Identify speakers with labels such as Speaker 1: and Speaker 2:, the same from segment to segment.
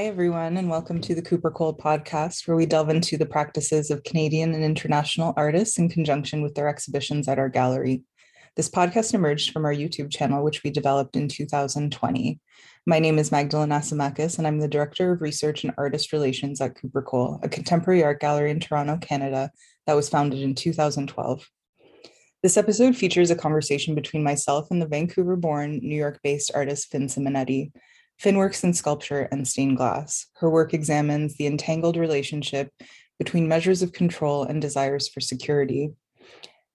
Speaker 1: Hi, everyone, and welcome to the Cooper Cole podcast, where we delve into the practices of Canadian and international artists in conjunction with their exhibitions at our gallery. This podcast emerged from our YouTube channel, which we developed in 2020. My name is Magdalyn Asimakis, and I'm the Director of Research and Artist Relations at Cooper Cole, a contemporary art gallery in Toronto, Canada, that was founded in 2012. This episode features a conversation between myself and the Vancouver born, New York based artist Fin Simonetti. Fin works in sculpture and stained glass. Her work examines the entangled relationship between measures of control and desires for security.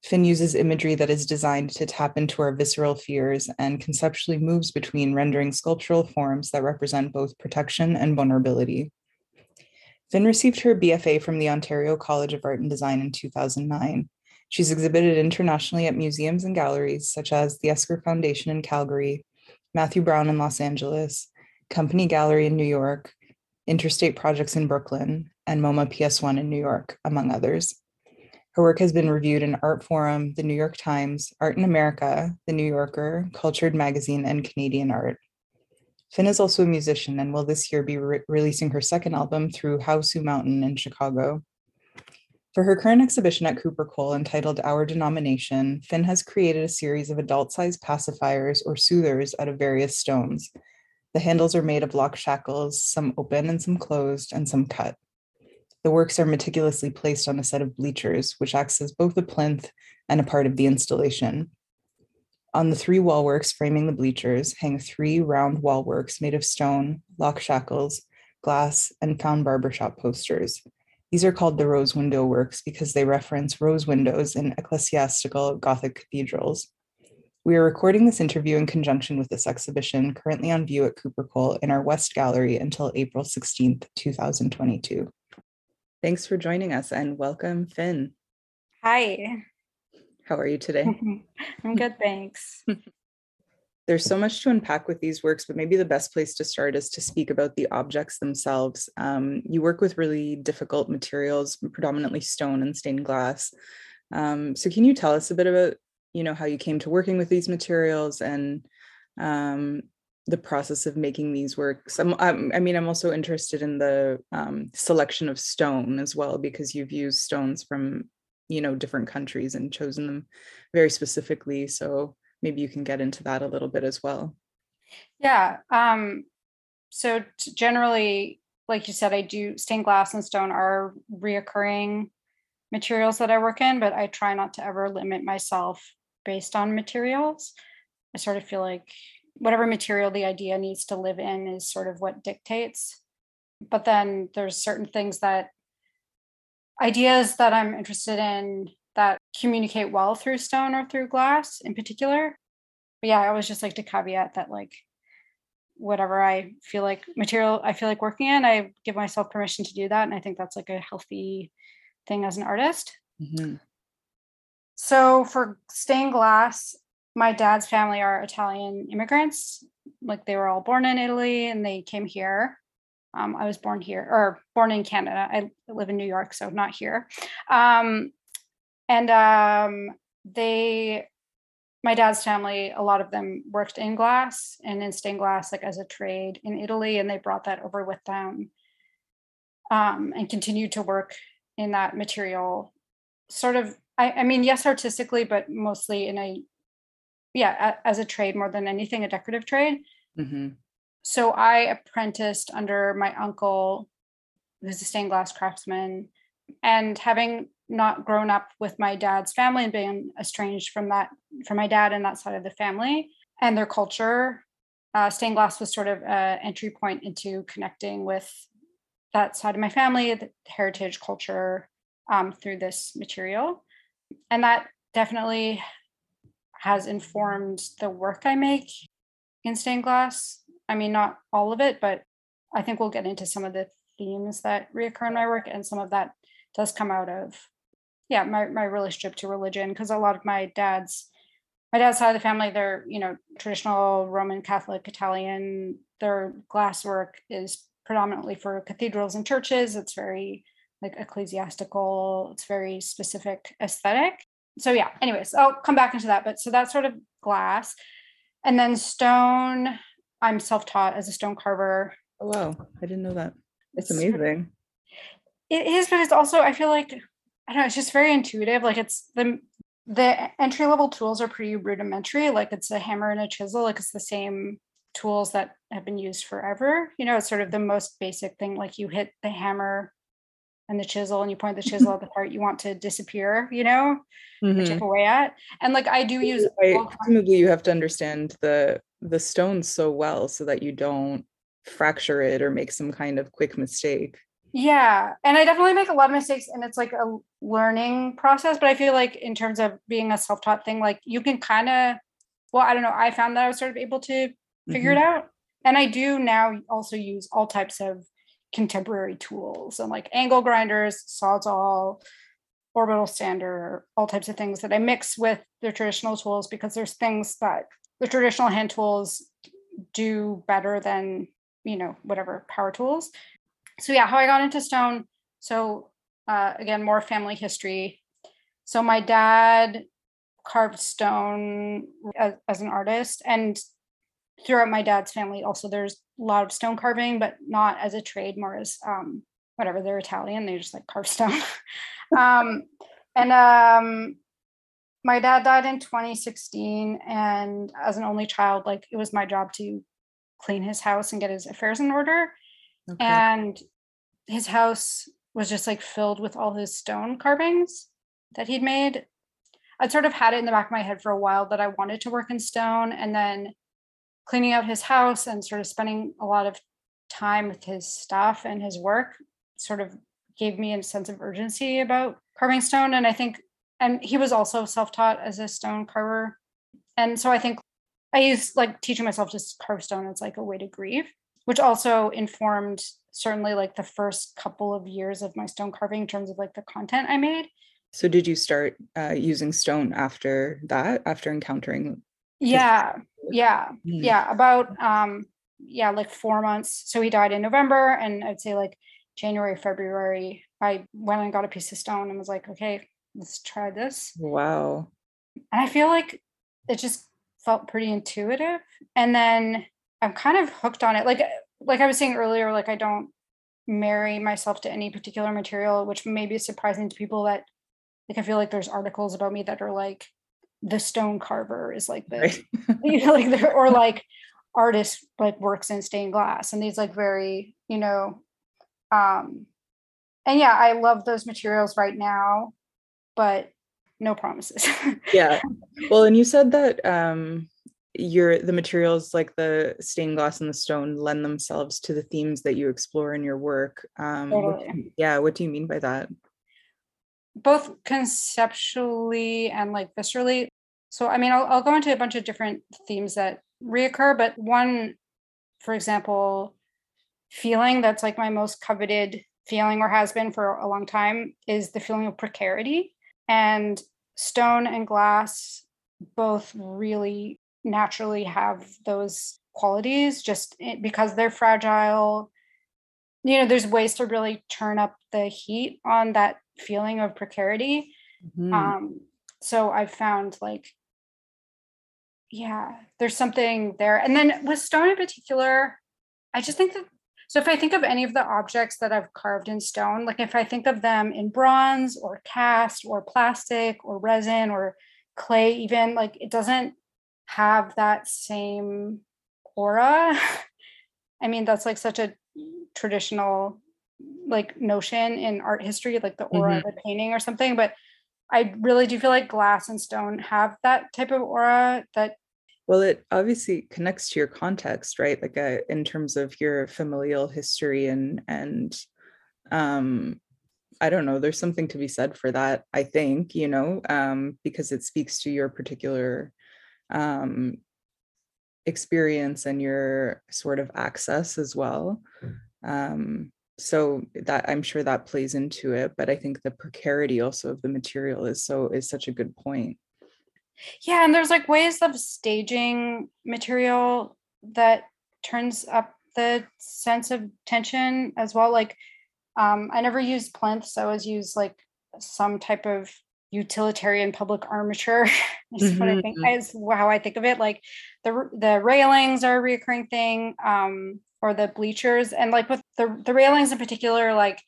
Speaker 1: Fin uses imagery that is designed to tap into our visceral fears and conceptually moves between rendering sculptural forms that represent both protection and vulnerability. Fin received her BFA from the Ontario College of Art and Design in 2009. She's exhibited internationally at museums and galleries such as the Esker Foundation in Calgary, Matthew Brown in Los Angeles, Company Gallery in New York, Interstate Projects in Brooklyn, and MoMA PS1 in New York, among others. Her work has been reviewed in Art Forum, The New York Times, Art in America, The New Yorker, Cultured Magazine, and Canadian Art. Fin is also a musician and will this year be re- releasing her second album through Hausu Mountain in Chicago. For her current exhibition at Cooper Cole entitled Our Denomination, Fin has created a series of adult sized pacifiers or soothers out of various stones the handles are made of lock shackles, some open and some closed, and some cut. The works are meticulously placed on a set of bleachers, which acts as both a plinth and a part of the installation. On the three wall works framing the bleachers hang three round wall works made of stone, lock shackles, glass, and found barbershop posters. These are called the rose window works because they reference rose windows in ecclesiastical Gothic cathedrals. We are recording this interview in conjunction with this exhibition currently on view at Cooper Cole in our West Gallery until April 16th, 2022. Thanks for joining us and welcome, Fin.
Speaker 2: Hi.
Speaker 1: How are you today?
Speaker 2: I'm good, thanks.
Speaker 1: There's so much to unpack with these works, but maybe the best place to start is to speak about the objects themselves. Um, you work with really difficult materials, predominantly stone and stained glass. Um, so, can you tell us a bit about you know how you came to working with these materials and um, the process of making these works. I'm, I'm, i mean, I'm also interested in the um, selection of stone as well because you've used stones from you know different countries and chosen them very specifically. So maybe you can get into that a little bit as well.
Speaker 2: Yeah. Um, so generally, like you said, I do stained glass and stone are reoccurring materials that I work in, but I try not to ever limit myself based on materials. I sort of feel like whatever material the idea needs to live in is sort of what dictates. But then there's certain things that ideas that I'm interested in that communicate well through stone or through glass in particular. But yeah, I always just like to caveat that like whatever I feel like material I feel like working in, I give myself permission to do that. And I think that's like a healthy thing as an artist. Mm-hmm. So for stained glass, my dad's family are Italian immigrants. Like they were all born in Italy and they came here. Um, I was born here or born in Canada. I live in New York, so not here. Um, and um, they, my dad's family, a lot of them worked in glass and in stained glass, like as a trade in Italy, and they brought that over with them um, and continued to work in that material sort of I, I mean, yes, artistically, but mostly in a, yeah, a, as a trade more than anything, a decorative trade. Mm-hmm. So I apprenticed under my uncle, who's a stained glass craftsman, and having not grown up with my dad's family and being estranged from that, from my dad and that side of the family and their culture, uh, stained glass was sort of an entry point into connecting with that side of my family, the heritage culture um, through this material and that definitely has informed the work I make in stained glass. I mean, not all of it, but I think we'll get into some of the themes that reoccur in my work, and some of that does come out of, yeah, my my relationship to religion. Because a lot of my dad's my dad's side of the family, they're you know traditional Roman Catholic Italian. Their glass work is predominantly for cathedrals and churches. It's very like ecclesiastical, it's very specific aesthetic. So yeah, anyways, I'll come back into that. But so that's sort of glass. And then stone, I'm self-taught as a stone carver.
Speaker 1: Oh wow, I didn't know that. It's amazing.
Speaker 2: It is, but it's also I feel like I don't know, it's just very intuitive. Like it's the the entry level tools are pretty rudimentary. Like it's a hammer and a chisel. Like it's the same tools that have been used forever. You know, it's sort of the most basic thing. Like you hit the hammer and the chisel and you point the chisel at the part you want to disappear, you know, mm-hmm. chip away at. And like I do use
Speaker 1: I, presumably you have to understand the the stone so well so that you don't fracture it or make some kind of quick mistake.
Speaker 2: Yeah. And I definitely make a lot of mistakes and it's like a learning process. But I feel like in terms of being a self-taught thing, like you can kind of well, I don't know. I found that I was sort of able to figure mm-hmm. it out. And I do now also use all types of contemporary tools and like angle grinders, sawzall, orbital sander, all types of things that I mix with the traditional tools because there's things that the traditional hand tools do better than, you know, whatever power tools. So yeah, how I got into stone. So uh, again, more family history. So my dad carved stone as, as an artist and throughout my dad's family also there's a lot of stone carving but not as a trade more as um, whatever they're italian they just like carve stone. Um, and um, my dad died in 2016 and as an only child like it was my job to clean his house and get his affairs in order. Okay. and his house was just like filled with all his stone carvings that he'd made. I'd sort of had it in the back of my head for a while that i wanted to work in stone and then cleaning out his house and sort of spending a lot of time with his stuff and his work sort of gave me a sense of urgency about carving stone. And i think and he was also self-taught as a stone carver. And so i think i use like teaching myself to carve stone as like a way to grieve which also informed certainly like the first couple of years of my stone carving in terms of like the content i made.
Speaker 1: So did you start uh, using stone after that after encountering
Speaker 2: yeah yeah mm. yeah about um yeah like four months. So he died in november and i'd say like january february i went and got a piece of stone and was like okay let's try this.
Speaker 1: Wow.
Speaker 2: And i feel like it just felt pretty intuitive. And then i'm kind of hooked on it. Like like i was saying earlier like i don't marry myself to any particular material which may be surprising to people that like i feel like there's articles about me that are like the stone carver is like the right. you know like or like artist like works in stained glass and these like very you know um and yeah i love those materials right now but no promises
Speaker 1: yeah well and you said that um your the materials like the stained glass and the stone lend themselves to the themes that you explore in your work um totally. what, yeah what do you mean by that
Speaker 2: both conceptually and like viscerally so, I mean, I'll, I'll go into a bunch of different themes that reoccur, but one, for example, feeling that's like my most coveted feeling or has been for a long time is the feeling of precarity. And stone and glass both really naturally have those qualities just eh, because they're fragile. You know, there's ways to really turn up the heat on that feeling of precarity. Mm-hmm. Um, so I've found like yeah, there's something there. And then with stone in particular, I just think that so if I think of any of the objects that I've carved in stone, like if I think of them in bronze or cast or plastic or resin or clay, even like it doesn't have that same aura. I mean, that's like such a traditional like notion in art history, like the aura mm-hmm. of a painting or something. But I really do feel like glass and stone have that type of aura that
Speaker 1: well it obviously connects to your context right like uh, in terms of your familial history and and um i don't know there's something to be said for that i think you know um because it speaks to your particular um experience and your sort of access as well um so that i'm sure that plays into it but i think the precarity also of the material is so is such a good point.
Speaker 2: Yeah and there's like ways of staging material that turns up the sense of tension as well like um i never used plinths i always use like some type of utilitarian public armature is mm-hmm. what i think mm-hmm. is how i think of it like the the railings are a reoccurring thing, um, or the bleachers, and like with the the railings in particular, like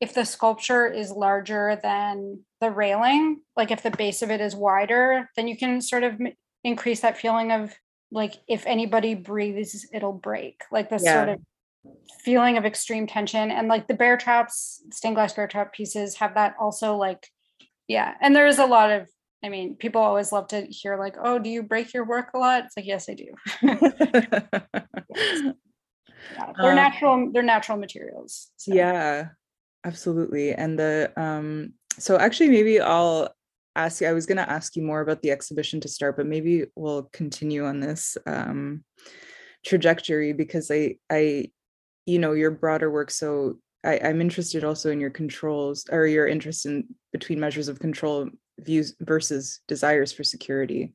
Speaker 2: if the sculpture is larger than the railing, like if the base of it is wider, then you can sort of increase that feeling of like if anybody breathes, it'll break. Like this yeah. sort of feeling of extreme tension. And like the bear traps, stained glass bear trap pieces have that also like, yeah. And there is a lot of, I mean, people always love to hear like, oh, do you break your work a lot? It's like, yes, I do. yeah, they're um, natural, they're natural materials.
Speaker 1: So. Yeah, absolutely. And the um so actually maybe I'll ask you, I was gonna ask you more about the exhibition to start, but maybe we'll continue on this um trajectory because I I you know your broader work so I, i'm interested also in your controls or your interest in between measures of control views versus desires for security.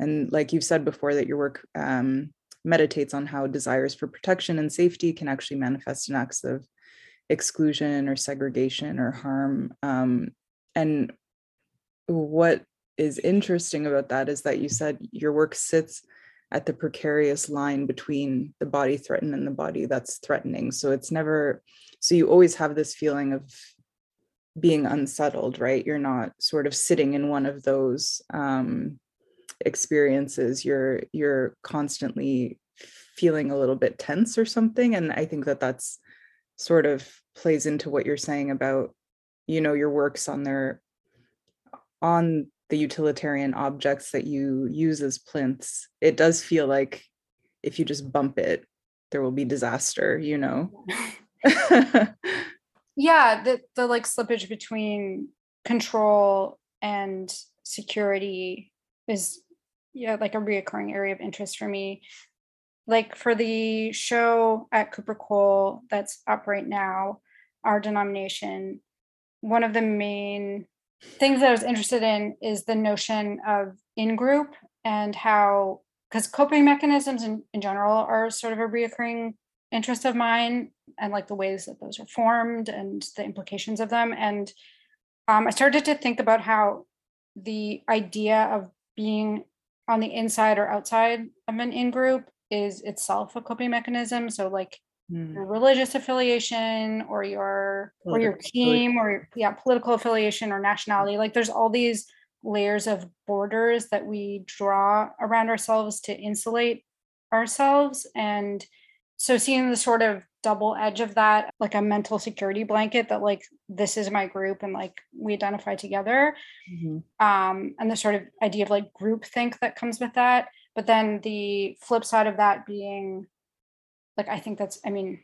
Speaker 1: And like you've said before that your work um, meditates on how desires for protection and safety can actually manifest in acts of exclusion or segregation or harm um, and what is interesting about that is that you said your work sits at the precarious line between the body threatened and the body that's threatening. So it's never, so you always have this feeling of being unsettled, right? You're not sort of sitting in one of those um, experiences. You're you're constantly feeling a little bit tense or something, and I think that that's sort of plays into what you're saying about, you know, your works on their on the utilitarian objects that you use as plinths, it does feel like if you just bump it, there will be disaster, you know?
Speaker 2: yeah, the, the like slippage between control and security is yeah like a reoccurring area of interest for me like for the show at cooper cole that's up right now our denomination one of the main things that I was interested in is the notion of in group and how, because coping mechanisms in, in general are sort of a reoccurring interest of mine and like the ways that those are formed and the implications of them. And um, I started to think about how the idea of being on the inside or outside of an in group is itself a coping mechanism. So, like, mm. your religious affiliation or your or your team or yeah political affiliation or nationality. Like there's all these layers of borders that we draw around ourselves to insulate ourselves. And so seeing the sort of double edge of that like a mental security blanket that like this is my group and like we identify together. Mm-hmm. um and the sort of idea of like group think that comes with that. But then the flip side of that being like i think that's i mean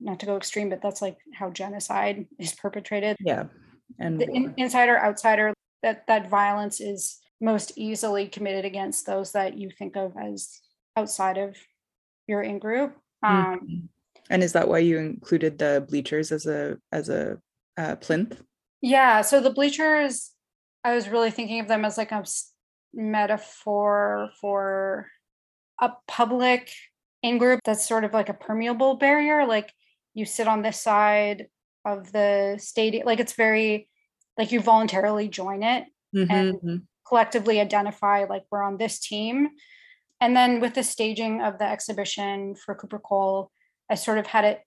Speaker 2: not to go extreme but that's like how genocide is perpetrated.
Speaker 1: Yeah and
Speaker 2: the in, insider outsider that that violence is most easily committed against those that you think of as outside of your in group um,
Speaker 1: mm-hmm. and is that why you included the bleachers as a as a uh, plinth?
Speaker 2: Yeah so the bleachers i was really thinking of them as like a metaphor for a public in group that's sort of like a permeable barrier like you sit on this side of the stadium like it's very like you voluntarily join it mm-hmm. and mm-hmm. collectively identify like we're on this team and then with the staging of the exhibition for cooper cole i sort of had it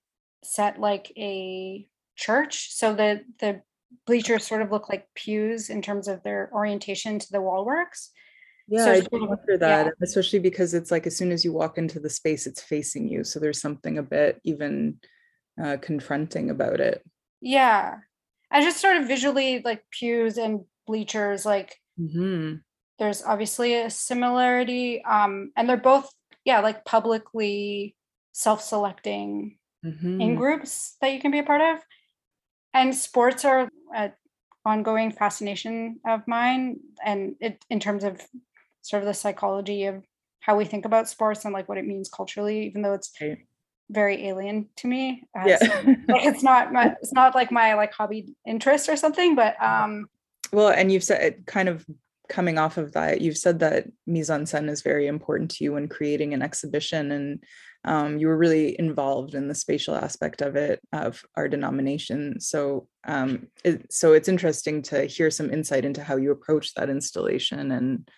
Speaker 2: set like a church so the the bleachers sort of look like pews in terms of their orientation to the wall works
Speaker 1: yeah, so I do wonder that, yeah. especially because it's like as soon as you walk into the space, it's facing you. So there's something a bit even uh, confronting about it.
Speaker 2: Yeah. I just sort of visually like pews and bleachers, like mm-hmm. there's obviously a similarity. Um, and they're both, yeah, like publicly self-selecting mm-hmm. in groups that you can be a part of. And sports are an ongoing fascination of mine. And it in terms of sort of the psychology of how we think about sports and like what it means culturally, even though it's right. very alien to me. Uh, yeah. So, like, it's not my, it's not like my like hobby interest or something, but um
Speaker 1: well, and you've said it kind of coming off of that, you've said that mise en scène is very important to you when creating an exhibition and um, you were really involved in the spatial aspect of it of our denomination so um, it, so it's interesting to hear some insight into how you approach that installation and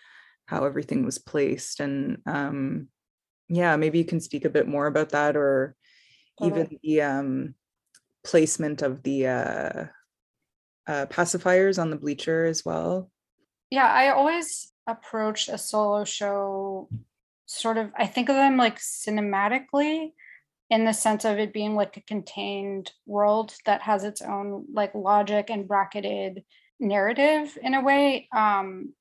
Speaker 1: how everything was placed and um yeah maybe you can speak a bit more about that or even the um placement of the uh uh pacifiers on the bleacher as well.
Speaker 2: Yeah i always approach a solo show sort of i think of them like cinematically in the sense of it being like a contained world that has its own like logic and bracketed narrative in a way um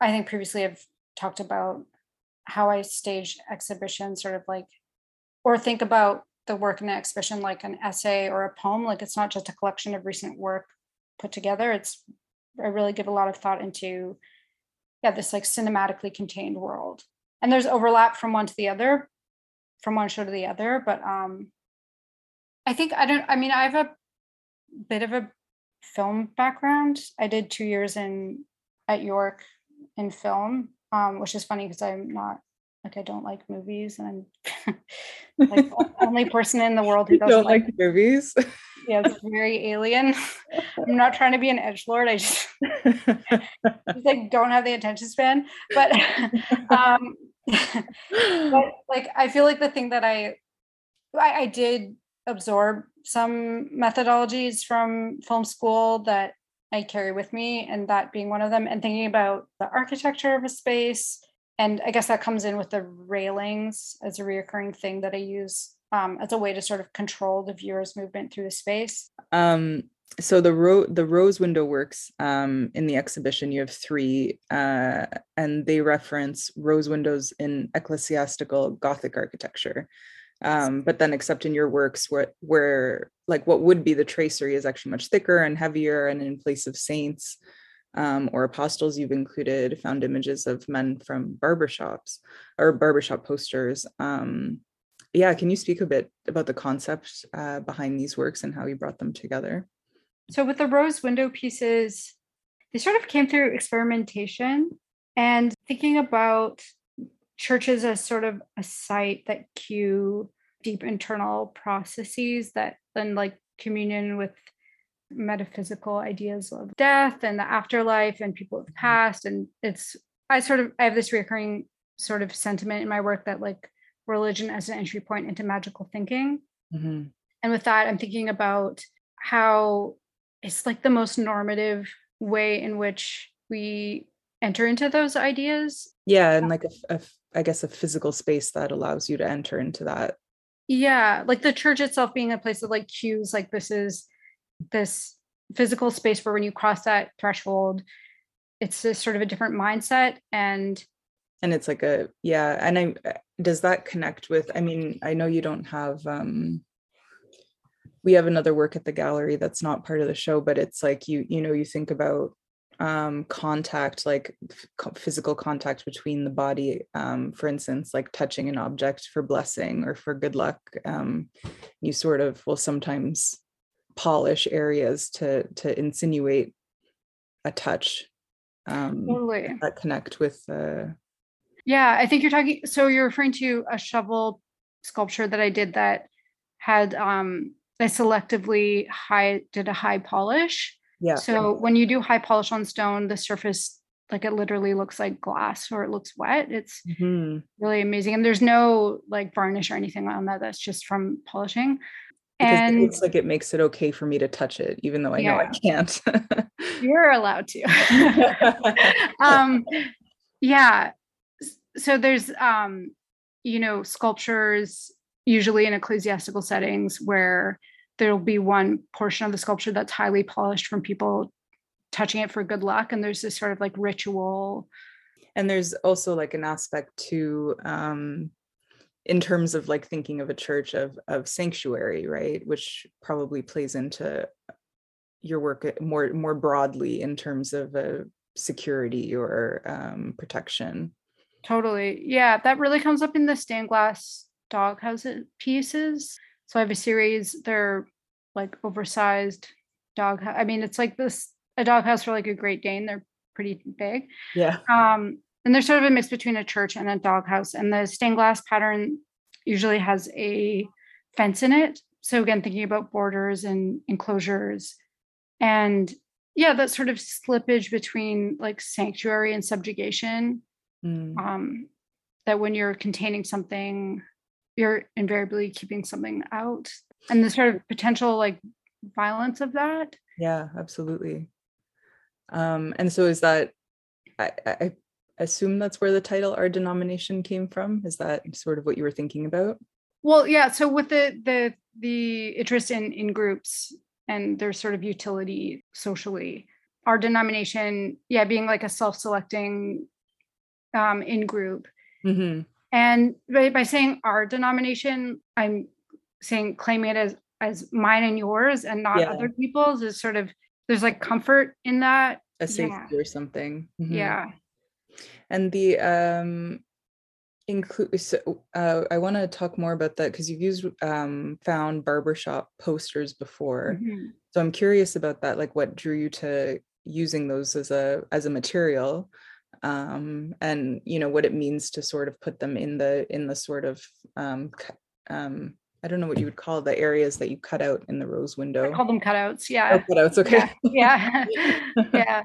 Speaker 2: i think previously i've talked about how i stage exhibitions sort of like or think about the work in an exhibition like an essay or a poem like it's not just a collection of recent work put together it's i really give a lot of thought into yeah this like cinematically contained world. And there's overlap from one to the other from one show to the other but um i think i don't i mean i have a bit of a film background. I did two years in at york in film um which is funny because i'm not like i don't like movies and i'm like the only person in the world who doesn't like,
Speaker 1: like movies?
Speaker 2: Yeah it's very alien. I'm not trying to be an edge lord i just, just like don't have the attention span but um but like I feel like the thing that I, I I did absorb some methodologies from film school that I carry with me, and that being one of them, and thinking about the architecture of a space. And I guess that comes in with the railings as a reoccurring thing that I use um, as a way to sort of control the viewer's movement through the space.
Speaker 1: um so the ro- the rose window works um in the exhibition you have three uh and they reference rose windows in ecclesiastical gothic architecture um but then except in your works where where like what would be the tracery is actually much thicker and heavier and in place of saints um, or apostles. You've included found images of men from barbershops or barbershop posters. Um yeah can you speak a bit about the concept uh, behind these works and how you brought them together?
Speaker 2: So with the rose window pieces, they sort of came through experimentation and thinking about churches as sort of a site that cue deep internal processes that then like communion with metaphysical ideas of death and the afterlife and people of the past. And it's i sort of i have this recurring sort of sentiment in my work that like religion as an entry point into magical thinking.
Speaker 1: Mhm.
Speaker 2: and with that i'm thinking about how it's like the most normative way in which we enter into those ideas.
Speaker 1: Yeah and like a, a i guess a physical space that allows you to enter into that
Speaker 2: yeah like the church itself being a place of like cues like this is this physical space where when you cross that threshold it's a sort of a different mindset and
Speaker 1: and it's like a yeah and i uh, does that connect with i mean i know you don't have um we have another work at the gallery that's not part of the show but it's like you you know you think about um contact like physical contact between the body um for instance like touching an object for blessing or for good luck um you sort of will sometimes polish areas to to insinuate a touch um
Speaker 2: totally
Speaker 1: that connect with uh
Speaker 2: Yeah, I think you're talking. So you're referring to a shovel sculpture that I did that had um I selectively high did a high polish.
Speaker 1: Yeah
Speaker 2: So when you do high polish on stone, the surface like it literally looks like glass or it looks wet. It's
Speaker 1: Mhm.
Speaker 2: really amazing, and there's no like varnish or anything on that. That's just from polishing.
Speaker 1: because it
Speaker 2: And
Speaker 1: looks like it makes it okay for me to touch it even though i know i can't
Speaker 2: you're allowed to. um yeah so there's um you know sculptures usually in ecclesiastical settings where there'll be one portion of the sculpture that's highly polished from people touching it for good luck and there's this sort of like ritual.
Speaker 1: And there's also like an aspect to um in terms of like thinking of a church of of sanctuary right? Which probably plays into your work uh, more more broadly in terms of uh, security or um protection.
Speaker 2: Totally. Yeah that really comes up in the stained glass doghouse pieces so i have a series they're like oversized dog i mean it's like this a dog house for like a great dane they're pretty big
Speaker 1: yeah
Speaker 2: Um, and there's sort of a mix between a church and a doghouse. And the stained glass pattern usually has a fence in it. So again, thinking about borders and enclosures. And yeah, that sort of slippage between like sanctuary and subjugation
Speaker 1: Mm.
Speaker 2: um, that when you're containing something, you're invariably keeping something out, and the sort of potential like violence of that.
Speaker 1: Yeah, absolutely. Um, and so is that I, I assume that's where the title our denomination came from. Is that sort of what you were thinking about?
Speaker 2: Well, yeah. So with the the the interest in in groups and their sort of utility socially, our denomination, yeah, being like a self-selecting um, in group,
Speaker 1: hmm
Speaker 2: and by, by saying our denomination, I'm saying claiming it as as mine and yours and not
Speaker 1: Yeah.
Speaker 2: other people's is sort of there's like comfort in that.
Speaker 1: A
Speaker 2: Yeah.
Speaker 1: safety or something. Mhm.
Speaker 2: Yeah.
Speaker 1: And the um include so uh I want to talk more about that because you've used um found barbershop posters before.
Speaker 2: Mhm.
Speaker 1: So I'm curious about that, like what drew you to using those as a as a material um and you know what it means to sort of put them in the in the sort of um um I don't know what you would call the areas that you cut out in the rose
Speaker 2: I
Speaker 1: window.
Speaker 2: call them cutouts.
Speaker 1: Oh,
Speaker 2: Yeah.
Speaker 1: cutouts, okay.
Speaker 2: yeah yeah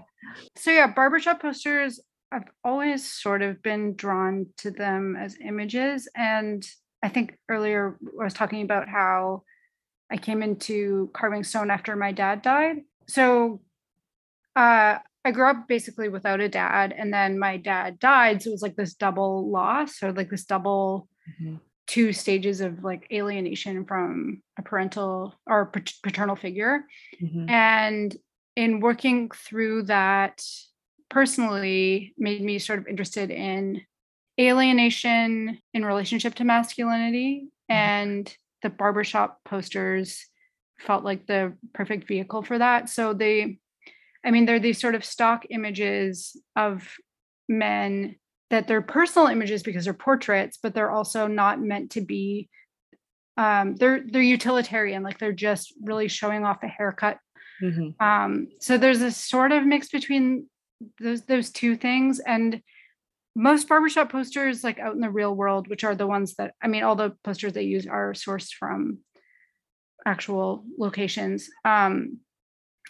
Speaker 2: so yeah barbershop posters i've always sort of been drawn to them as images and i think earlier i was talking about how i came into carving stone after my dad died so uh i grew up basically without a dad and then my dad died so it was like this double loss or like this double
Speaker 1: Mhm.
Speaker 2: two stages of like alienation from a parental or paternal figure
Speaker 1: Mhm.
Speaker 2: and in working through that personally made me sort of interested in alienation in relationship to masculinity and the barbershop posters felt like the perfect vehicle for that so they i mean they're these sort of stock images of men that they're personal images because they're portraits but they're also not meant to be um they're they're utilitarian like they're just really showing off a haircut
Speaker 1: Mhm.
Speaker 2: um, so there's a sort of mix between those those two things, and most barbershop posters, like out in the real world, which are the ones that I mean, all the posters they use are sourced from actual locations. Um,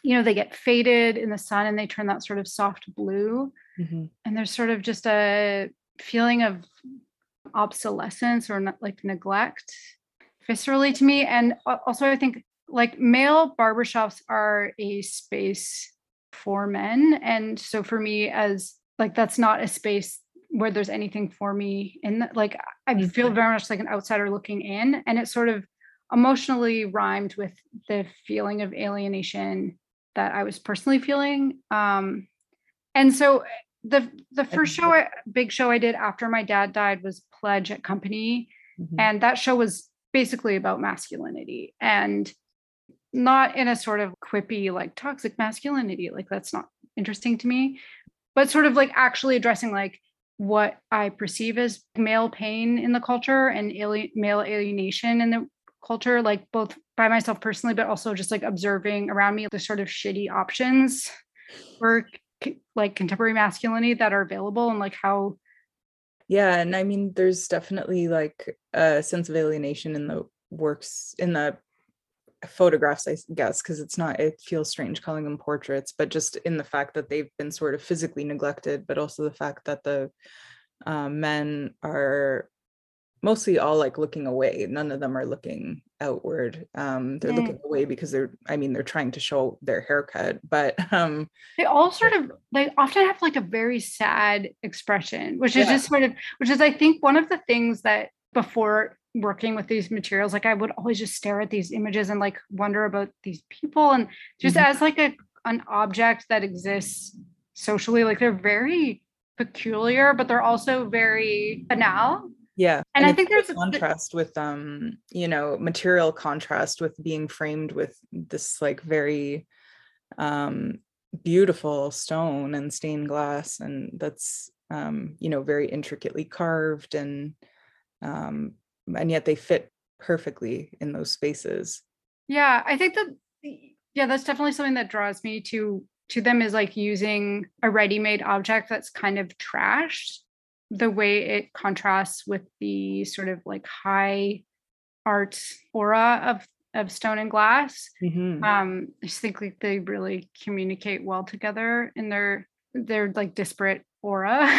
Speaker 2: you know, they get faded in the sun and they turn that sort of soft blue,
Speaker 1: Mhm.
Speaker 2: and there's sort of just a feeling of obsolescence or not like neglect viscerally to me and also i think like male barbershops are a space for men and so for me as like that's not a space where there's anything for me in the, like i feel
Speaker 1: Mhm.
Speaker 2: very much like an outsider looking in and it sort of emotionally rhymed with the feeling of alienation that i was personally feeling um and so the the first show I, big show i did after my dad died was pledge at company
Speaker 1: Mhm.
Speaker 2: and that show was basically about masculinity and not in a sort of quippy like toxic masculinity like that's not interesting to me but sort of like actually addressing like what i perceive as male pain in the culture and alien, male alienation in the culture like both by myself personally but also just like observing around me the sort of shitty options for like contemporary masculinity that are available and like how
Speaker 1: Yeah, and I mean, there's definitely like a sense of alienation in the works in the photographs, I guess, because it's not. It feels strange calling them portraits, but just in the fact that they've been sort of physically neglected, but also the fact that the uh, men are mostly all like looking away. None of them are looking outward. Um, they're
Speaker 2: Mm.
Speaker 1: looking away because they're. I mean, they're trying to show their haircut, but um,
Speaker 2: they all sort of they often have like a very sad expression which is
Speaker 1: Yeah.
Speaker 2: just sort of which is i think one of the things that before working with these materials like i would always just stare at these images and like wonder about these people and just
Speaker 1: Mhm.
Speaker 2: as like a an object that exists socially like they're very peculiar but they're also very banal
Speaker 1: yeah
Speaker 2: And I think there's a-
Speaker 1: contrast with um you know material contrast with being framed with this like very um beautiful stone and stained glass and that's um you know very intricately carved and um and yet they fit perfectly in those spaces.
Speaker 2: Yeah, I think that yeah, that's definitely something that draws me to to them is like using a ready-made object that's kind of trashed the way it contrasts with the sort of like high art aura of of stone and glass.
Speaker 1: Mhm.
Speaker 2: Um I just think like they really communicate well together in their their like disparate aura.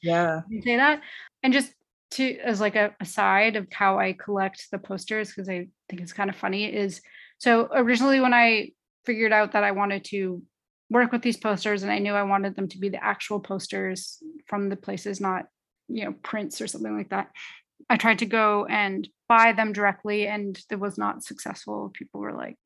Speaker 1: Yeah.
Speaker 2: you say that. And just to as like a aside of how I collect the posters, because I think it's kind of funny, is so originally when I figured out that I wanted to work with these posters and I knew I wanted them to be the actual posters from the places, not, you know, prints or something like that. I tried to go and buy them directly and it was not successful. People were like,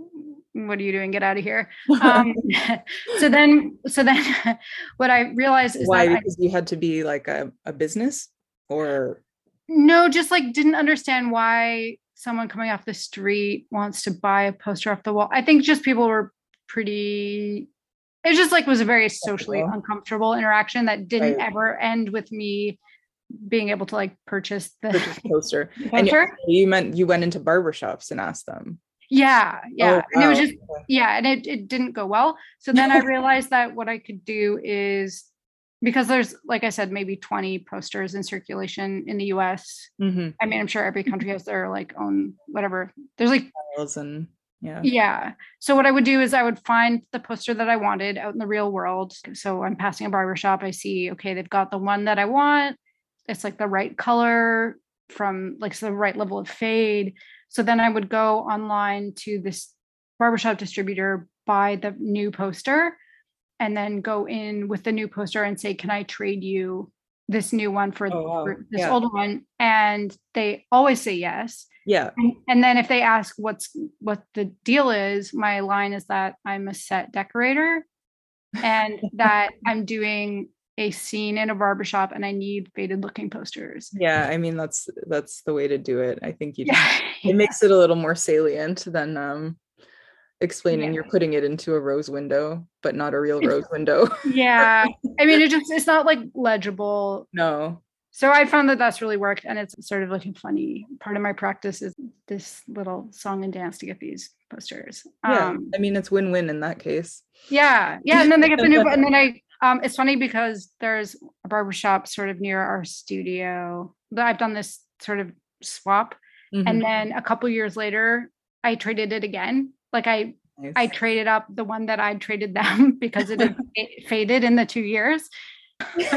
Speaker 2: what are you doing? Get out of here. Um, so then, so then what I realized is
Speaker 1: Why?
Speaker 2: that I,
Speaker 1: Because you had to be like a, a business or
Speaker 2: no, just like didn't understand why someone coming off the street wants to buy a poster off the wall. I think just people were pretty it just like was a very socially uncomfortable interaction that didn't
Speaker 1: Right.
Speaker 2: ever end with me being able to like purchase the
Speaker 1: purchase poster. And you, you meant you went into barbershops and asked them.
Speaker 2: Yeah, yeah.
Speaker 1: Oh,
Speaker 2: And it was just yeah, and it, it didn't go well. So then I realized that what I could do is because there's like I said, maybe 20 posters in circulation in the US.
Speaker 1: Mhm.
Speaker 2: I mean, I'm sure every country has their like own whatever. There's like
Speaker 1: And yeah.
Speaker 2: Yeah. So what I would do is I would find the poster that I wanted out in the real world. So I'm passing a barber shop. I see, okay, they've got the one that I want. It's like the right color from like so the right level of fade. So then I would go online to this barbershop distributor, buy the new poster, and then go in with the new poster and say, Can I trade you this new one for,
Speaker 1: Oh, wow.
Speaker 2: for this
Speaker 1: Yeah.
Speaker 2: old one? And they always say yes.
Speaker 1: Yeah.
Speaker 2: And, and then if they ask what's what the deal is, my line is that I'm a set decorator and that I'm doing a scene in a barbershop and I need faded looking posters.
Speaker 1: Yeah. I mean that's that's the way to do it. I think you
Speaker 2: Yeah.
Speaker 1: it makes it a little more salient than um explaining
Speaker 2: Yeah.
Speaker 1: you're putting it into a rose window, but not a real rose window.
Speaker 2: yeah. I mean, it just, it's not like legible.
Speaker 1: no.
Speaker 2: So I found that that's really worked. And it's sort of like a funny part of my practice is this little song and dance to get these posters.
Speaker 1: Yeah.
Speaker 2: Um,
Speaker 1: I mean it's win-win in that case.
Speaker 2: Yeah, yeah, and then they get the new, and then I, um, it's funny because there's a barbershop sort of near our studio that I've done this sort of swap,
Speaker 1: Mhm.
Speaker 2: and then a couple years later, I traded it again. Like I, I traded up the one that I traded them because it had fa- faded in the two years.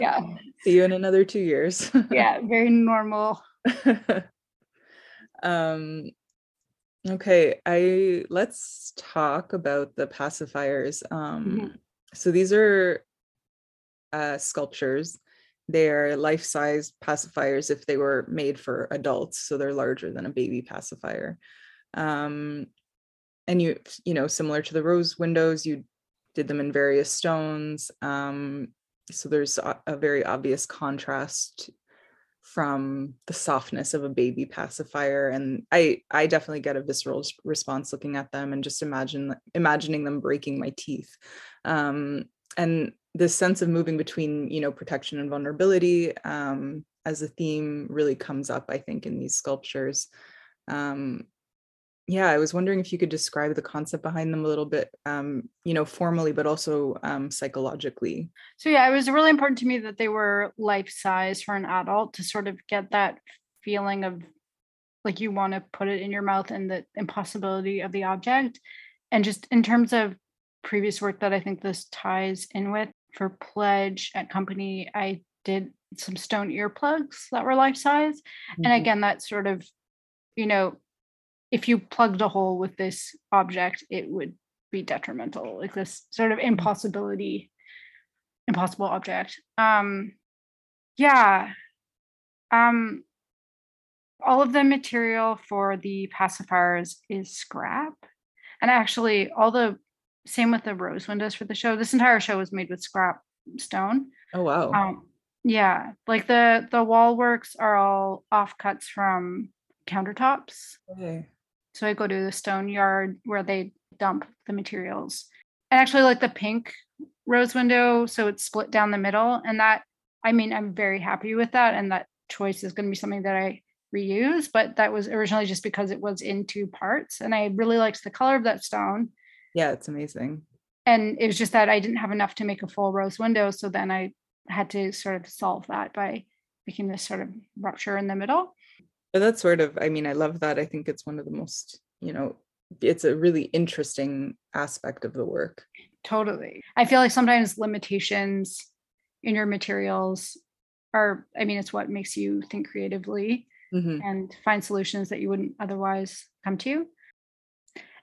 Speaker 2: Yeah,
Speaker 1: See you in another two years.
Speaker 2: yeah, very normal.
Speaker 1: um okay i let's talk about the pacifiers um
Speaker 2: Mhm.
Speaker 1: so these are uh sculptures they're life-size pacifiers if they were made for adults so they're larger than a baby pacifier um and you you know similar to the rose windows you did them in various stones um so there's a, a very obvious contrast from the softness of a baby pacifier and i i definitely get a visceral response looking at them and just imagine imagining them breaking my teeth. Um and this sense of moving between you know protection and vulnerability um as a theme really comes up i think in these sculptures. Um yeah i was wondering if you could describe the concept behind them a little bit um you know formally but also um psychologically
Speaker 2: So yeah, it was really important to me that they were life size for an adult to sort of get that feeling of like you want to put it in your mouth and the impossibility of the object. And just in terms of previous work that I think this ties in with for Pledge at company, I did some stone earplugs that were life size. And
Speaker 1: Mhm.
Speaker 2: again, that sort of, you know, if you plugged a hole with this object, it would be detrimental, like this sort of impossibility impossible object. Um yeah. Um all of the material for the pacifiers is scrap. And actually all the same with the rose windows for the show this entire show was made with scrap stone.
Speaker 1: Oh wow.
Speaker 2: Um yeah like the the wall works are all offcuts from countertops.
Speaker 1: Okay.
Speaker 2: So I go to the stone yard where they dump the materials. And actually like the pink rose window, so it's split down the middle. And that I mean, I'm very happy with that. And that choice is going to be something that I reuse, but that was originally just because it was in two parts. And I really liked the color of that stone.
Speaker 1: yeah it's amazing
Speaker 2: And it was just that I didn't have enough to make a full rose window. So then I had to sort of solve that by making this sort of rupture in the middle.
Speaker 1: But that's sort of, I mean, I love that. I think it's one of the most, you know, it's a really interesting aspect of the work.
Speaker 2: totally. I feel like sometimes limitations in your materials are, I mean, it's what makes you think creatively
Speaker 1: Mhm.
Speaker 2: and find solutions that you wouldn't otherwise come to.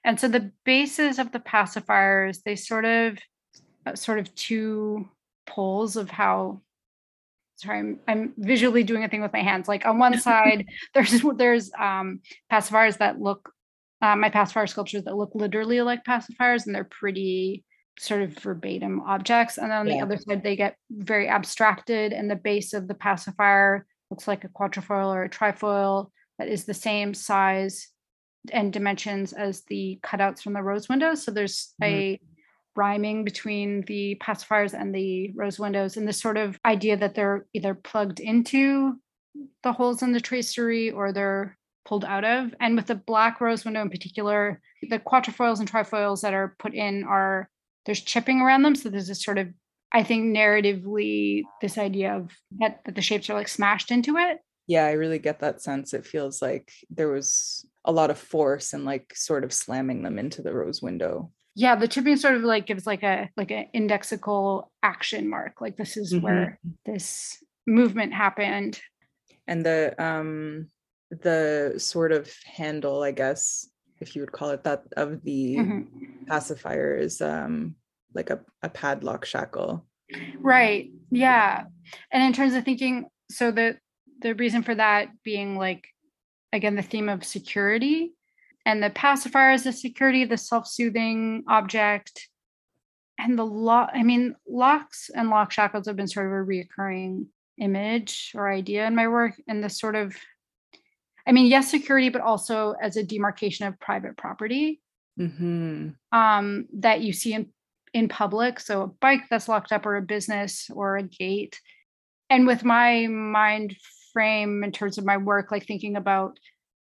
Speaker 2: And so the bases of the pacifiers, they sort of uh, sort of two poles of how sorry, I'm, I'm visually doing a thing with my hands. Like on one side, there's there's um pacifiers that look uh, my pacifier sculptures that look literally like pacifiers and they're pretty sort of verbatim objects. And then on the other side, they get very abstracted, and the base of the pacifier looks like a quatrefoil or a trifoil that is the same size and dimensions as the cutouts from the rose windows. So there's a rhyming between the pacifiers and the rose windows, and this sort of idea that they're either plugged into the holes in the tracery or they're pulled out of. And with the black rose window in particular, the quatrefoils and trifoils that are put in are there's chipping around them. So there's this sort of, I think, narratively, this idea of that, that the shapes are like smashed into it.
Speaker 1: Yeah, I really get that sense. It feels like there was a lot of force and like sort of slamming them into the rose window.
Speaker 2: Yeah, the chipping sort of like gives like a like an indexical action mark. Like this is
Speaker 1: Mhm.
Speaker 2: where this movement happened.
Speaker 1: And the um the sort of handle, I guess, if you would call it that, of the
Speaker 2: Mhm.
Speaker 1: pacifier is um like a, a padlock shackle.
Speaker 2: Right. Yeah. And in terms of thinking, so the the reason for that being like again the theme of security and the pacifier is the security, the self-soothing object, and the lock. I mean, locks and lock shackles have been sort of a reoccurring image or idea in my work, and the sort of I mean, yes, security, but also as a demarcation of private property
Speaker 1: hmm
Speaker 2: um, that you see in in public. So a bike that's locked up, or a business, or a gate. And with my mind frame in terms of my work, like thinking about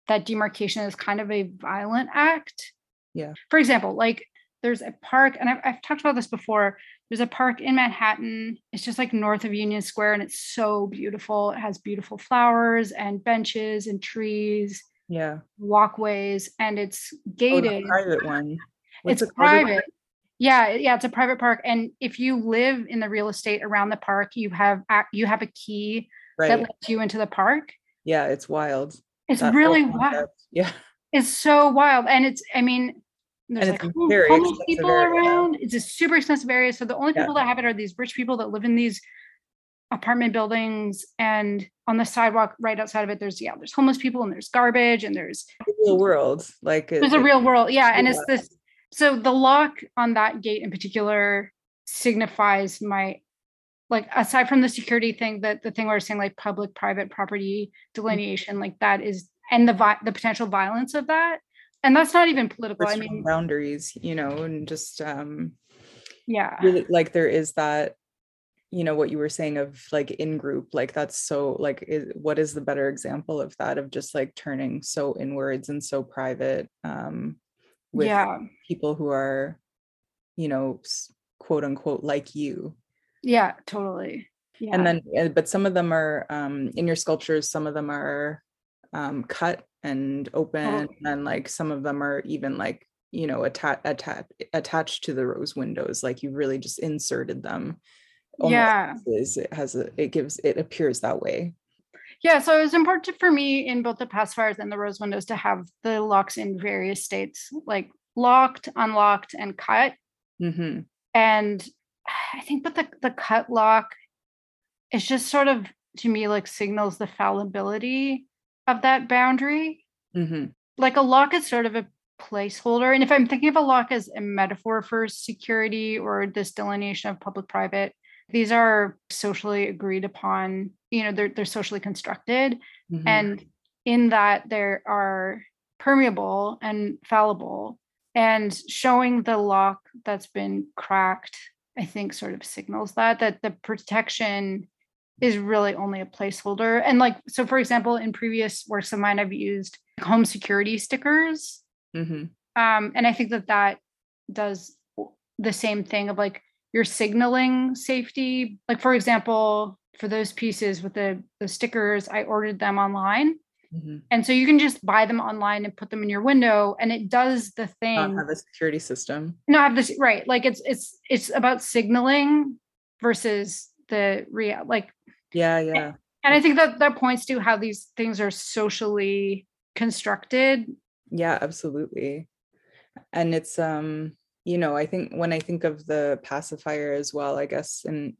Speaker 2: that demarcation is kind of a violent act.
Speaker 1: Yeah.
Speaker 2: For example, like there's a park, and I've, I've talked about this before. There's a park in Manhattan. It's just like north of Union Square, and it's so beautiful. It has beautiful flowers and benches and trees,
Speaker 1: Yeah.
Speaker 2: walkways, and it's
Speaker 1: Oh,
Speaker 2: gated
Speaker 1: private one. What's
Speaker 2: it's
Speaker 1: it called
Speaker 2: private. Yeah, yeah, it's a private park, and if you live in the real estate around the park, you have you have a key that lets you into the park.
Speaker 1: Yeah, it's wild.
Speaker 2: It's really wild.
Speaker 1: concept. Yeah.
Speaker 2: It's so wild, and it's I mean, there's
Speaker 1: it's
Speaker 2: like
Speaker 1: a
Speaker 2: hom-
Speaker 1: very
Speaker 2: homeless people
Speaker 1: area.
Speaker 2: around. It's a super expensive area, so the only
Speaker 1: Yeah.
Speaker 2: people that have it are these rich people that live in these apartment buildings, and on the sidewalk right outside of it, there's yeah, there's homeless people, and there's garbage, and there's
Speaker 1: The real world. Like it-
Speaker 2: a real world yeah and it's this so the lock on that gate in particular signifies my like aside from the security thing that the thing was saying like public private property delineation like that is and the vi- the potential violence of that and that's not even political i mean
Speaker 1: boundaries, you know, and just um
Speaker 2: yeah.
Speaker 1: really like there is that you know what you were saying of like in group like that's so like is, what is the better example of that of just like turning so inwards and so private um with
Speaker 2: yeah.
Speaker 1: people who are you know quote unquote like you
Speaker 2: yeah totally. Yeah.
Speaker 1: and then uh, but some of them are um in your sculptures some of them are um cut and open
Speaker 2: Totally.
Speaker 1: and like some of them are even like you know attach attach attached to the rose windows like you really just inserted them.
Speaker 2: Yeah.
Speaker 1: it has a it gives it appears that way.
Speaker 2: Yeah so it was important for me in both the pacifiers and the rose windows to have the locks in various states like locked unlocked and cut.
Speaker 1: Hmm
Speaker 2: and I think but the the cut lock is just sort of to me like signals the fallibility of that boundary.
Speaker 1: hmm
Speaker 2: Like a lock is sort of a placeholder. And if I'm thinking of a lock as a metaphor for security or this delineation of public private, these are socially agreed upon, you know, they're they're socially constructed.
Speaker 1: hmm
Speaker 2: And in that there are permeable and fallible. And showing the lock that's been cracked, I think sort of signals that that the protection is really only a placeholder. And like, so for example, in previous works of mine, I've used home security stickers.
Speaker 1: hmm
Speaker 2: Um, and I think that that does the same thing of like you're signaling safety. Like, for example, for those pieces with the, the stickers, I ordered them online
Speaker 1: Mhm.
Speaker 2: And so you can just buy them online and put them in your window and it does the
Speaker 1: Not
Speaker 2: thing.
Speaker 1: have a security system.
Speaker 2: No, I have this right. Like it's it's it's about signaling versus the real like
Speaker 1: Yeah, yeah.
Speaker 2: and I think that that points to how these things are socially constructed.
Speaker 1: Yeah, absolutely. And it's um, you know, I think when I think of the pacifier as well, I guess, and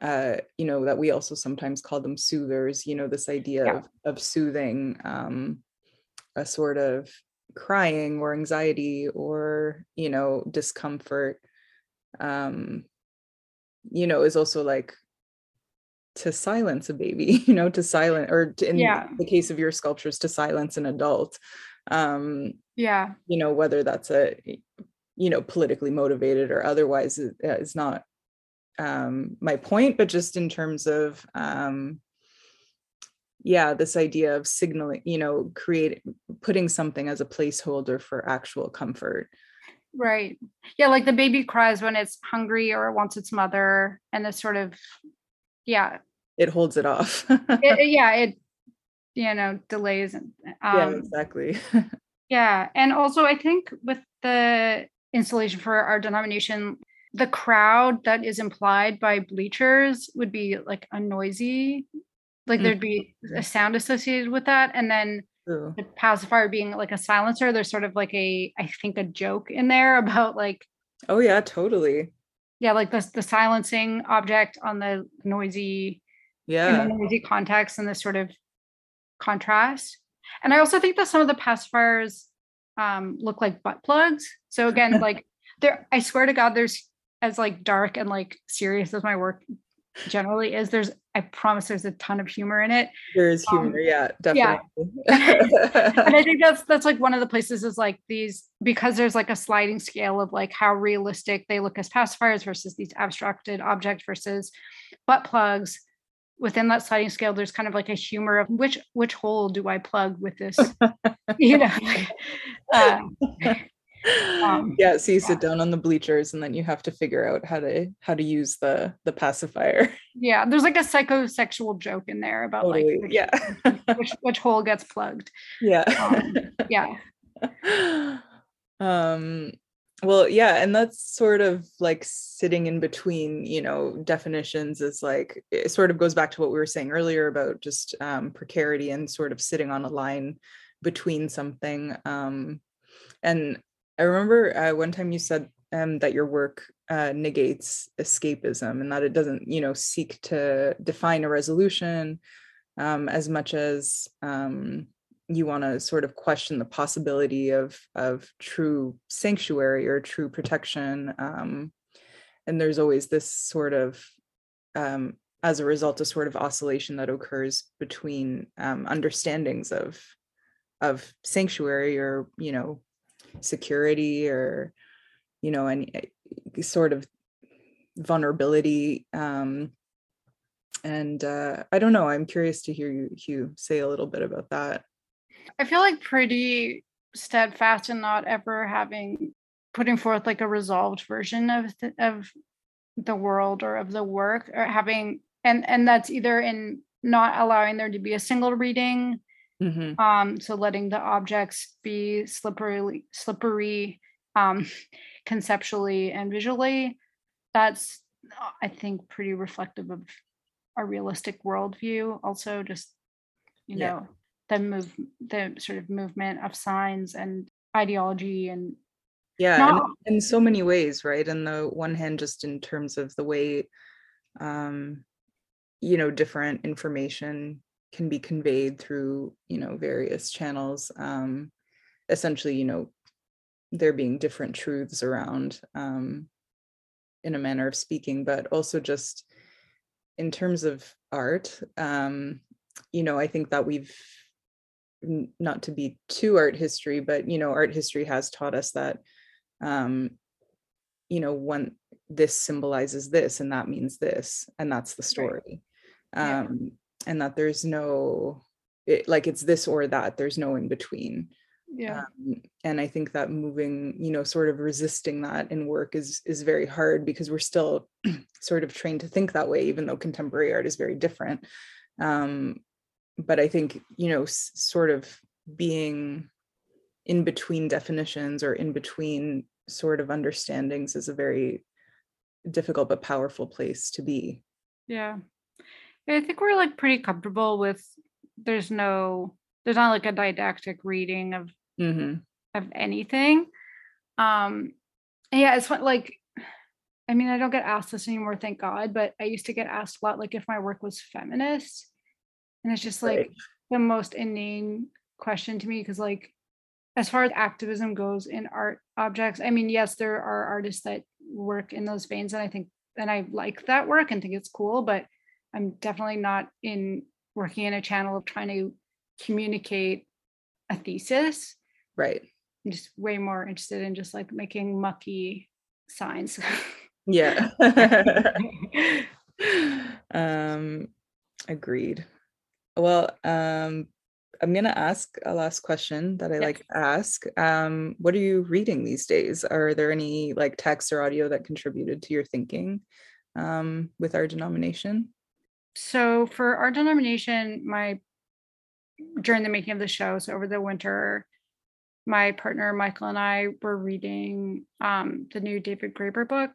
Speaker 1: uh, you know, that we also sometimes call them soothers, you know, this idea
Speaker 2: Yeah.
Speaker 1: of of soothing um a sort of crying or anxiety or, you know, discomfort. Um, you know, is also like to silence a baby, you know, to silence or to, in
Speaker 2: Yeah.
Speaker 1: the case of your sculptures, to silence an adult. Um,
Speaker 2: Yeah.
Speaker 1: you know whether that's a you know politically motivated or otherwise is, is not um my point but just in terms of um yeah this idea of signaling you know create putting something as a placeholder for actual comfort.
Speaker 2: Right. Yeah, like the baby cries when it's hungry or it wants its mother and this sort of yeah,
Speaker 1: it holds it off.
Speaker 2: It, yeah, it you know, delays and
Speaker 1: yeah
Speaker 2: um
Speaker 1: exactly.
Speaker 2: Yeah, and also I think with the installation for our denomination, the crowd that is implied by bleachers would be like a noisy, like there'd be a sound associated with that, and then
Speaker 1: True.
Speaker 2: the pacifier being like a silencer. There's sort of like a, I think, a joke in there about like,
Speaker 1: oh yeah totally
Speaker 2: yeah, like the the silencing object on the noisy in
Speaker 1: yeah
Speaker 2: the noisy context and this sort of contrast. And I also think that some of the pacifiers um, look like butt plugs. So again, like there, I swear to God, there's as like dark and like serious as my work generally is. There's, I promise, there's a ton of humor in it.
Speaker 1: there is
Speaker 2: um,
Speaker 1: humor yeah
Speaker 2: yeah.
Speaker 1: definitely
Speaker 2: And I think that's that's like one of the places is like these because there's like a sliding scale of like how realistic they look as pacifiers versus these abstracted objects versus butt plugs within that sliding scale there's kind of like a humor of which which hole do i plug with this you know uh, Um,
Speaker 1: yeah so you sit down on the bleachers and then you have to figure out how to how to use the the pacifier.
Speaker 2: Yeah there's like a psychosexual joke in there about
Speaker 1: totally
Speaker 2: like which,
Speaker 1: yeah.
Speaker 2: which which hole gets plugged.
Speaker 1: Yeah.
Speaker 2: Um, yeah.
Speaker 1: Um well yeah and that's sort of like sitting in between you know definitions is like it sort of goes back to what we were saying earlier about just um precarity and sort of sitting on a line between something um and i remember uh, one time you said um that your work uh, negates escapism and that it doesn't you know seek to define a resolution um as much as um you want to sort of question the possibility of of true sanctuary or true protection um, and there's always this sort of um, as a result a sort of oscillation that occurs between um, understandings of of sanctuary or you know security or you know any eh, sort of vulnerability um, and uh, i don't know i'm curious to hear you hugh say a little bit about that.
Speaker 2: I feel like pretty steadfast in not ever having putting forth like a resolved version of of the world or of the work or having and and that's either in not allowing there to be a single reading
Speaker 1: Mhm.
Speaker 2: um so letting the objects be slippery slippery um conceptually and visually that's uh, i think pretty reflective of a realistic worldview also just you
Speaker 1: Yeah.
Speaker 2: know the move the sort of movement of signs and ideology and
Speaker 1: yeah
Speaker 2: Not-
Speaker 1: and in so many ways right and the one hand just in terms of the way um you know different information can be conveyed through you know various channels um essentially you know there being different truths around um in a manner of speaking but also just in terms of art um you know i think that we've not to be too art history but you know art history has taught us that um you know one this symbolizes this and that means this and that's the story
Speaker 2: Yeah.
Speaker 1: um and that there's no it, like it's this or that there's no in between
Speaker 2: yeah
Speaker 1: um, and i think that moving you know sort of resisting that in work is is very hard because we're still sort of trained to think that way even though contemporary art is very different um but I think, you know, s- sort of being in between definitions or in between sort of understandings is a very difficult but powerful place to be.
Speaker 2: Yeah. I think we're like pretty comfortable with there's no there's not like a didactic reading of
Speaker 1: hmm
Speaker 2: of anything. Um yeah, it's fun like I mean, I don't get asked this anymore, thank God, but I used to get asked a lot like if my work was feminist. And it's just like
Speaker 1: Right.
Speaker 2: the most inane question to me because like as far as activism goes in art objects, I mean, yes, there are artists that work in those veins, and I think and I like that work and think it's cool, but I'm definitely not in working in a channel of trying to communicate a thesis.
Speaker 1: Right.
Speaker 2: I'm just way more interested in just like making mucky signs.
Speaker 1: Yeah. um agreed. Well, um I'm gonna ask a last question that I
Speaker 2: Yes.
Speaker 1: like to ask. Um, what are you reading these days? Are there any like text or audio that contributed to your thinking um, with our denomination?
Speaker 2: So for our denomination, my during the making of the show, so over the winter, my partner Michael and I were reading um, the new David Graeber book.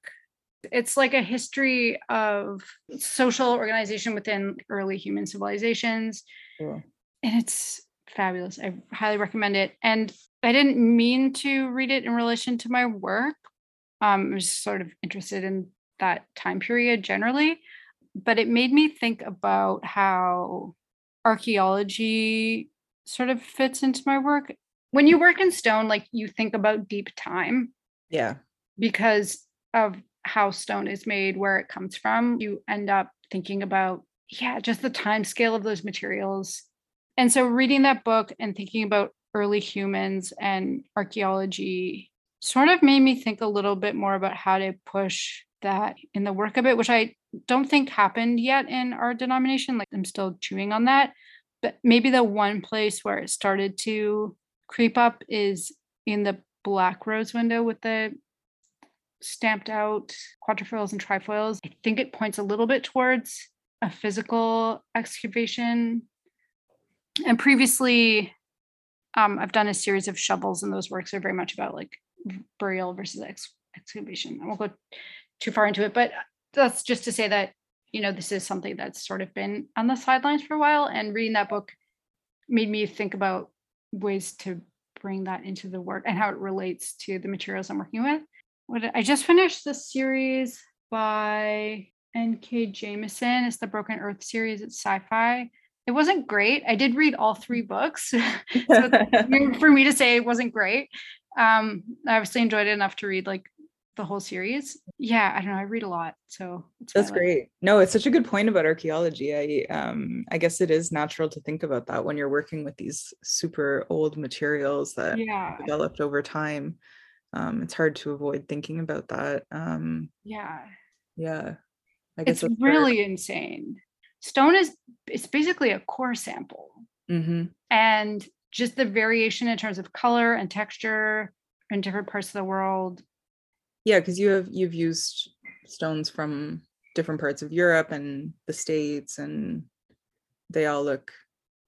Speaker 2: It's like a history of social organization within early human civilizations,
Speaker 1: Cool.
Speaker 2: and it's fabulous. I highly recommend it. And I didn't mean to read it in relation to my work. Um, I was sort of interested in that time period generally, but it made me think about how archaeology sort of fits into my work. When you work in stone, like you think about deep time
Speaker 1: Yeah.
Speaker 2: because of how stone is made, where it comes from. You end up thinking about, yeah, just the time scale of those materials. And so reading that book and thinking about early humans and archaeology sort of made me think a little bit more about how to push that in the work of it, which I don't think happened yet in our denomination. Like I'm still chewing on that. But maybe the one place where it started to creep up is in the black rose window with the stamped out quatrefoils and trifoils. I think it points a little bit towards a physical excavation. And previously, um, I've done a series of shovels, and those works are very much about like burial versus ex- excavation. I won't go too far into it, but that's just to say that you know this is something that's sort of been on the sidelines for a while. And reading that book made me think about ways to bring that into the work and how it relates to the materials I'm working with. What I just finished the series by N.K. Jemisin. It's the Broken Earth series. It's sci-fi. It wasn't great. I did read all three books. so for me to say it wasn't great. Um, I obviously enjoyed it enough to read like the whole series. Yeah, I don't know. I read a lot, so
Speaker 1: That's
Speaker 2: life.
Speaker 1: great. No, it's such a good point about archaeology. I um I guess it is natural to think about that when you're working with these super old materials that
Speaker 2: Yeah,
Speaker 1: developed over time. Um, it's hard to avoid thinking about that. Um,
Speaker 2: yeah.
Speaker 1: yeah. I guess
Speaker 2: It's really insane. Stone is it's basically a core sample.
Speaker 1: Mhm.
Speaker 2: and just the variation in terms of color and texture in different parts of the world.
Speaker 1: Yeah, because you have you've used stones from different parts of Europe and the States, and they all look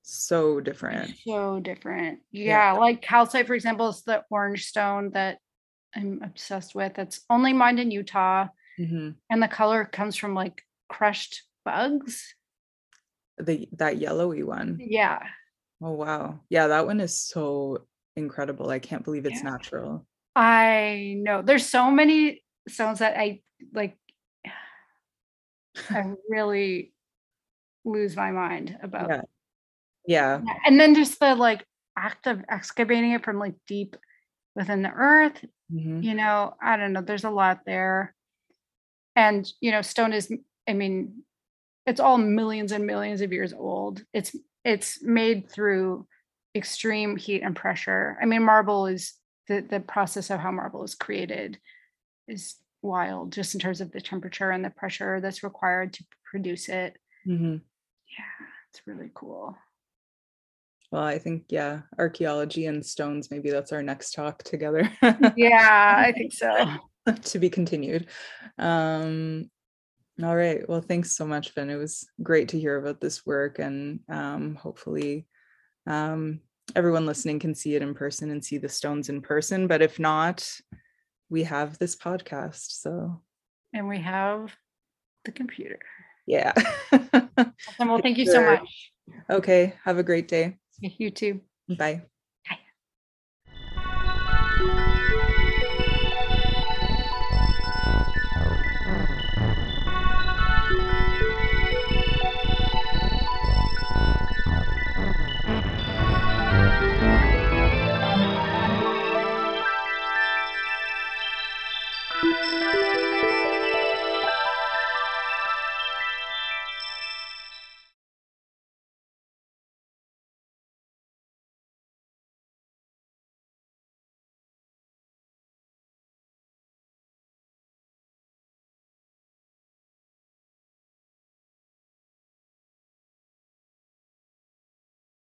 Speaker 1: so different.
Speaker 2: So different.
Speaker 1: Yeah.
Speaker 2: Yeah, like calcite, for example, is the orange stone that I'm obsessed with. It's only mined in Utah,
Speaker 1: Mhm.
Speaker 2: and the color comes from like crushed bugs.
Speaker 1: The that yellowy one.
Speaker 2: Yeah.
Speaker 1: Oh wow. Yeah, that one is so incredible. I can't believe it's
Speaker 2: Yeah.
Speaker 1: natural.
Speaker 2: I know. There's so many stones that I like I really lose my mind about.
Speaker 1: Yeah. Yeah.
Speaker 2: And then just the like act of excavating it from like deep within the earth
Speaker 1: Mhm.
Speaker 2: you know i don't know there's a lot there and you know stone is i mean it's all millions and millions of years old it's it's made through extreme heat and pressure i mean marble is the the process of how marble is created is wild just in terms of the temperature and the pressure that's required to produce it
Speaker 1: Mhm.
Speaker 2: yeah it's really cool
Speaker 1: Well, I think yeah, archaeology and stones. Maybe that's our next talk together.
Speaker 2: yeah i think so
Speaker 1: to be continued. Um, All right. Well, thanks so much, Fin. It was great to hear about this work and um, hopefully um, everyone listening can see it in person and see the stones in person. But if not, we have this podcast. So
Speaker 2: And we have the computer.
Speaker 1: yeah.
Speaker 2: Awesome. Well, thank you so much.
Speaker 1: okay. Have a great day.
Speaker 2: You too.
Speaker 1: Bye.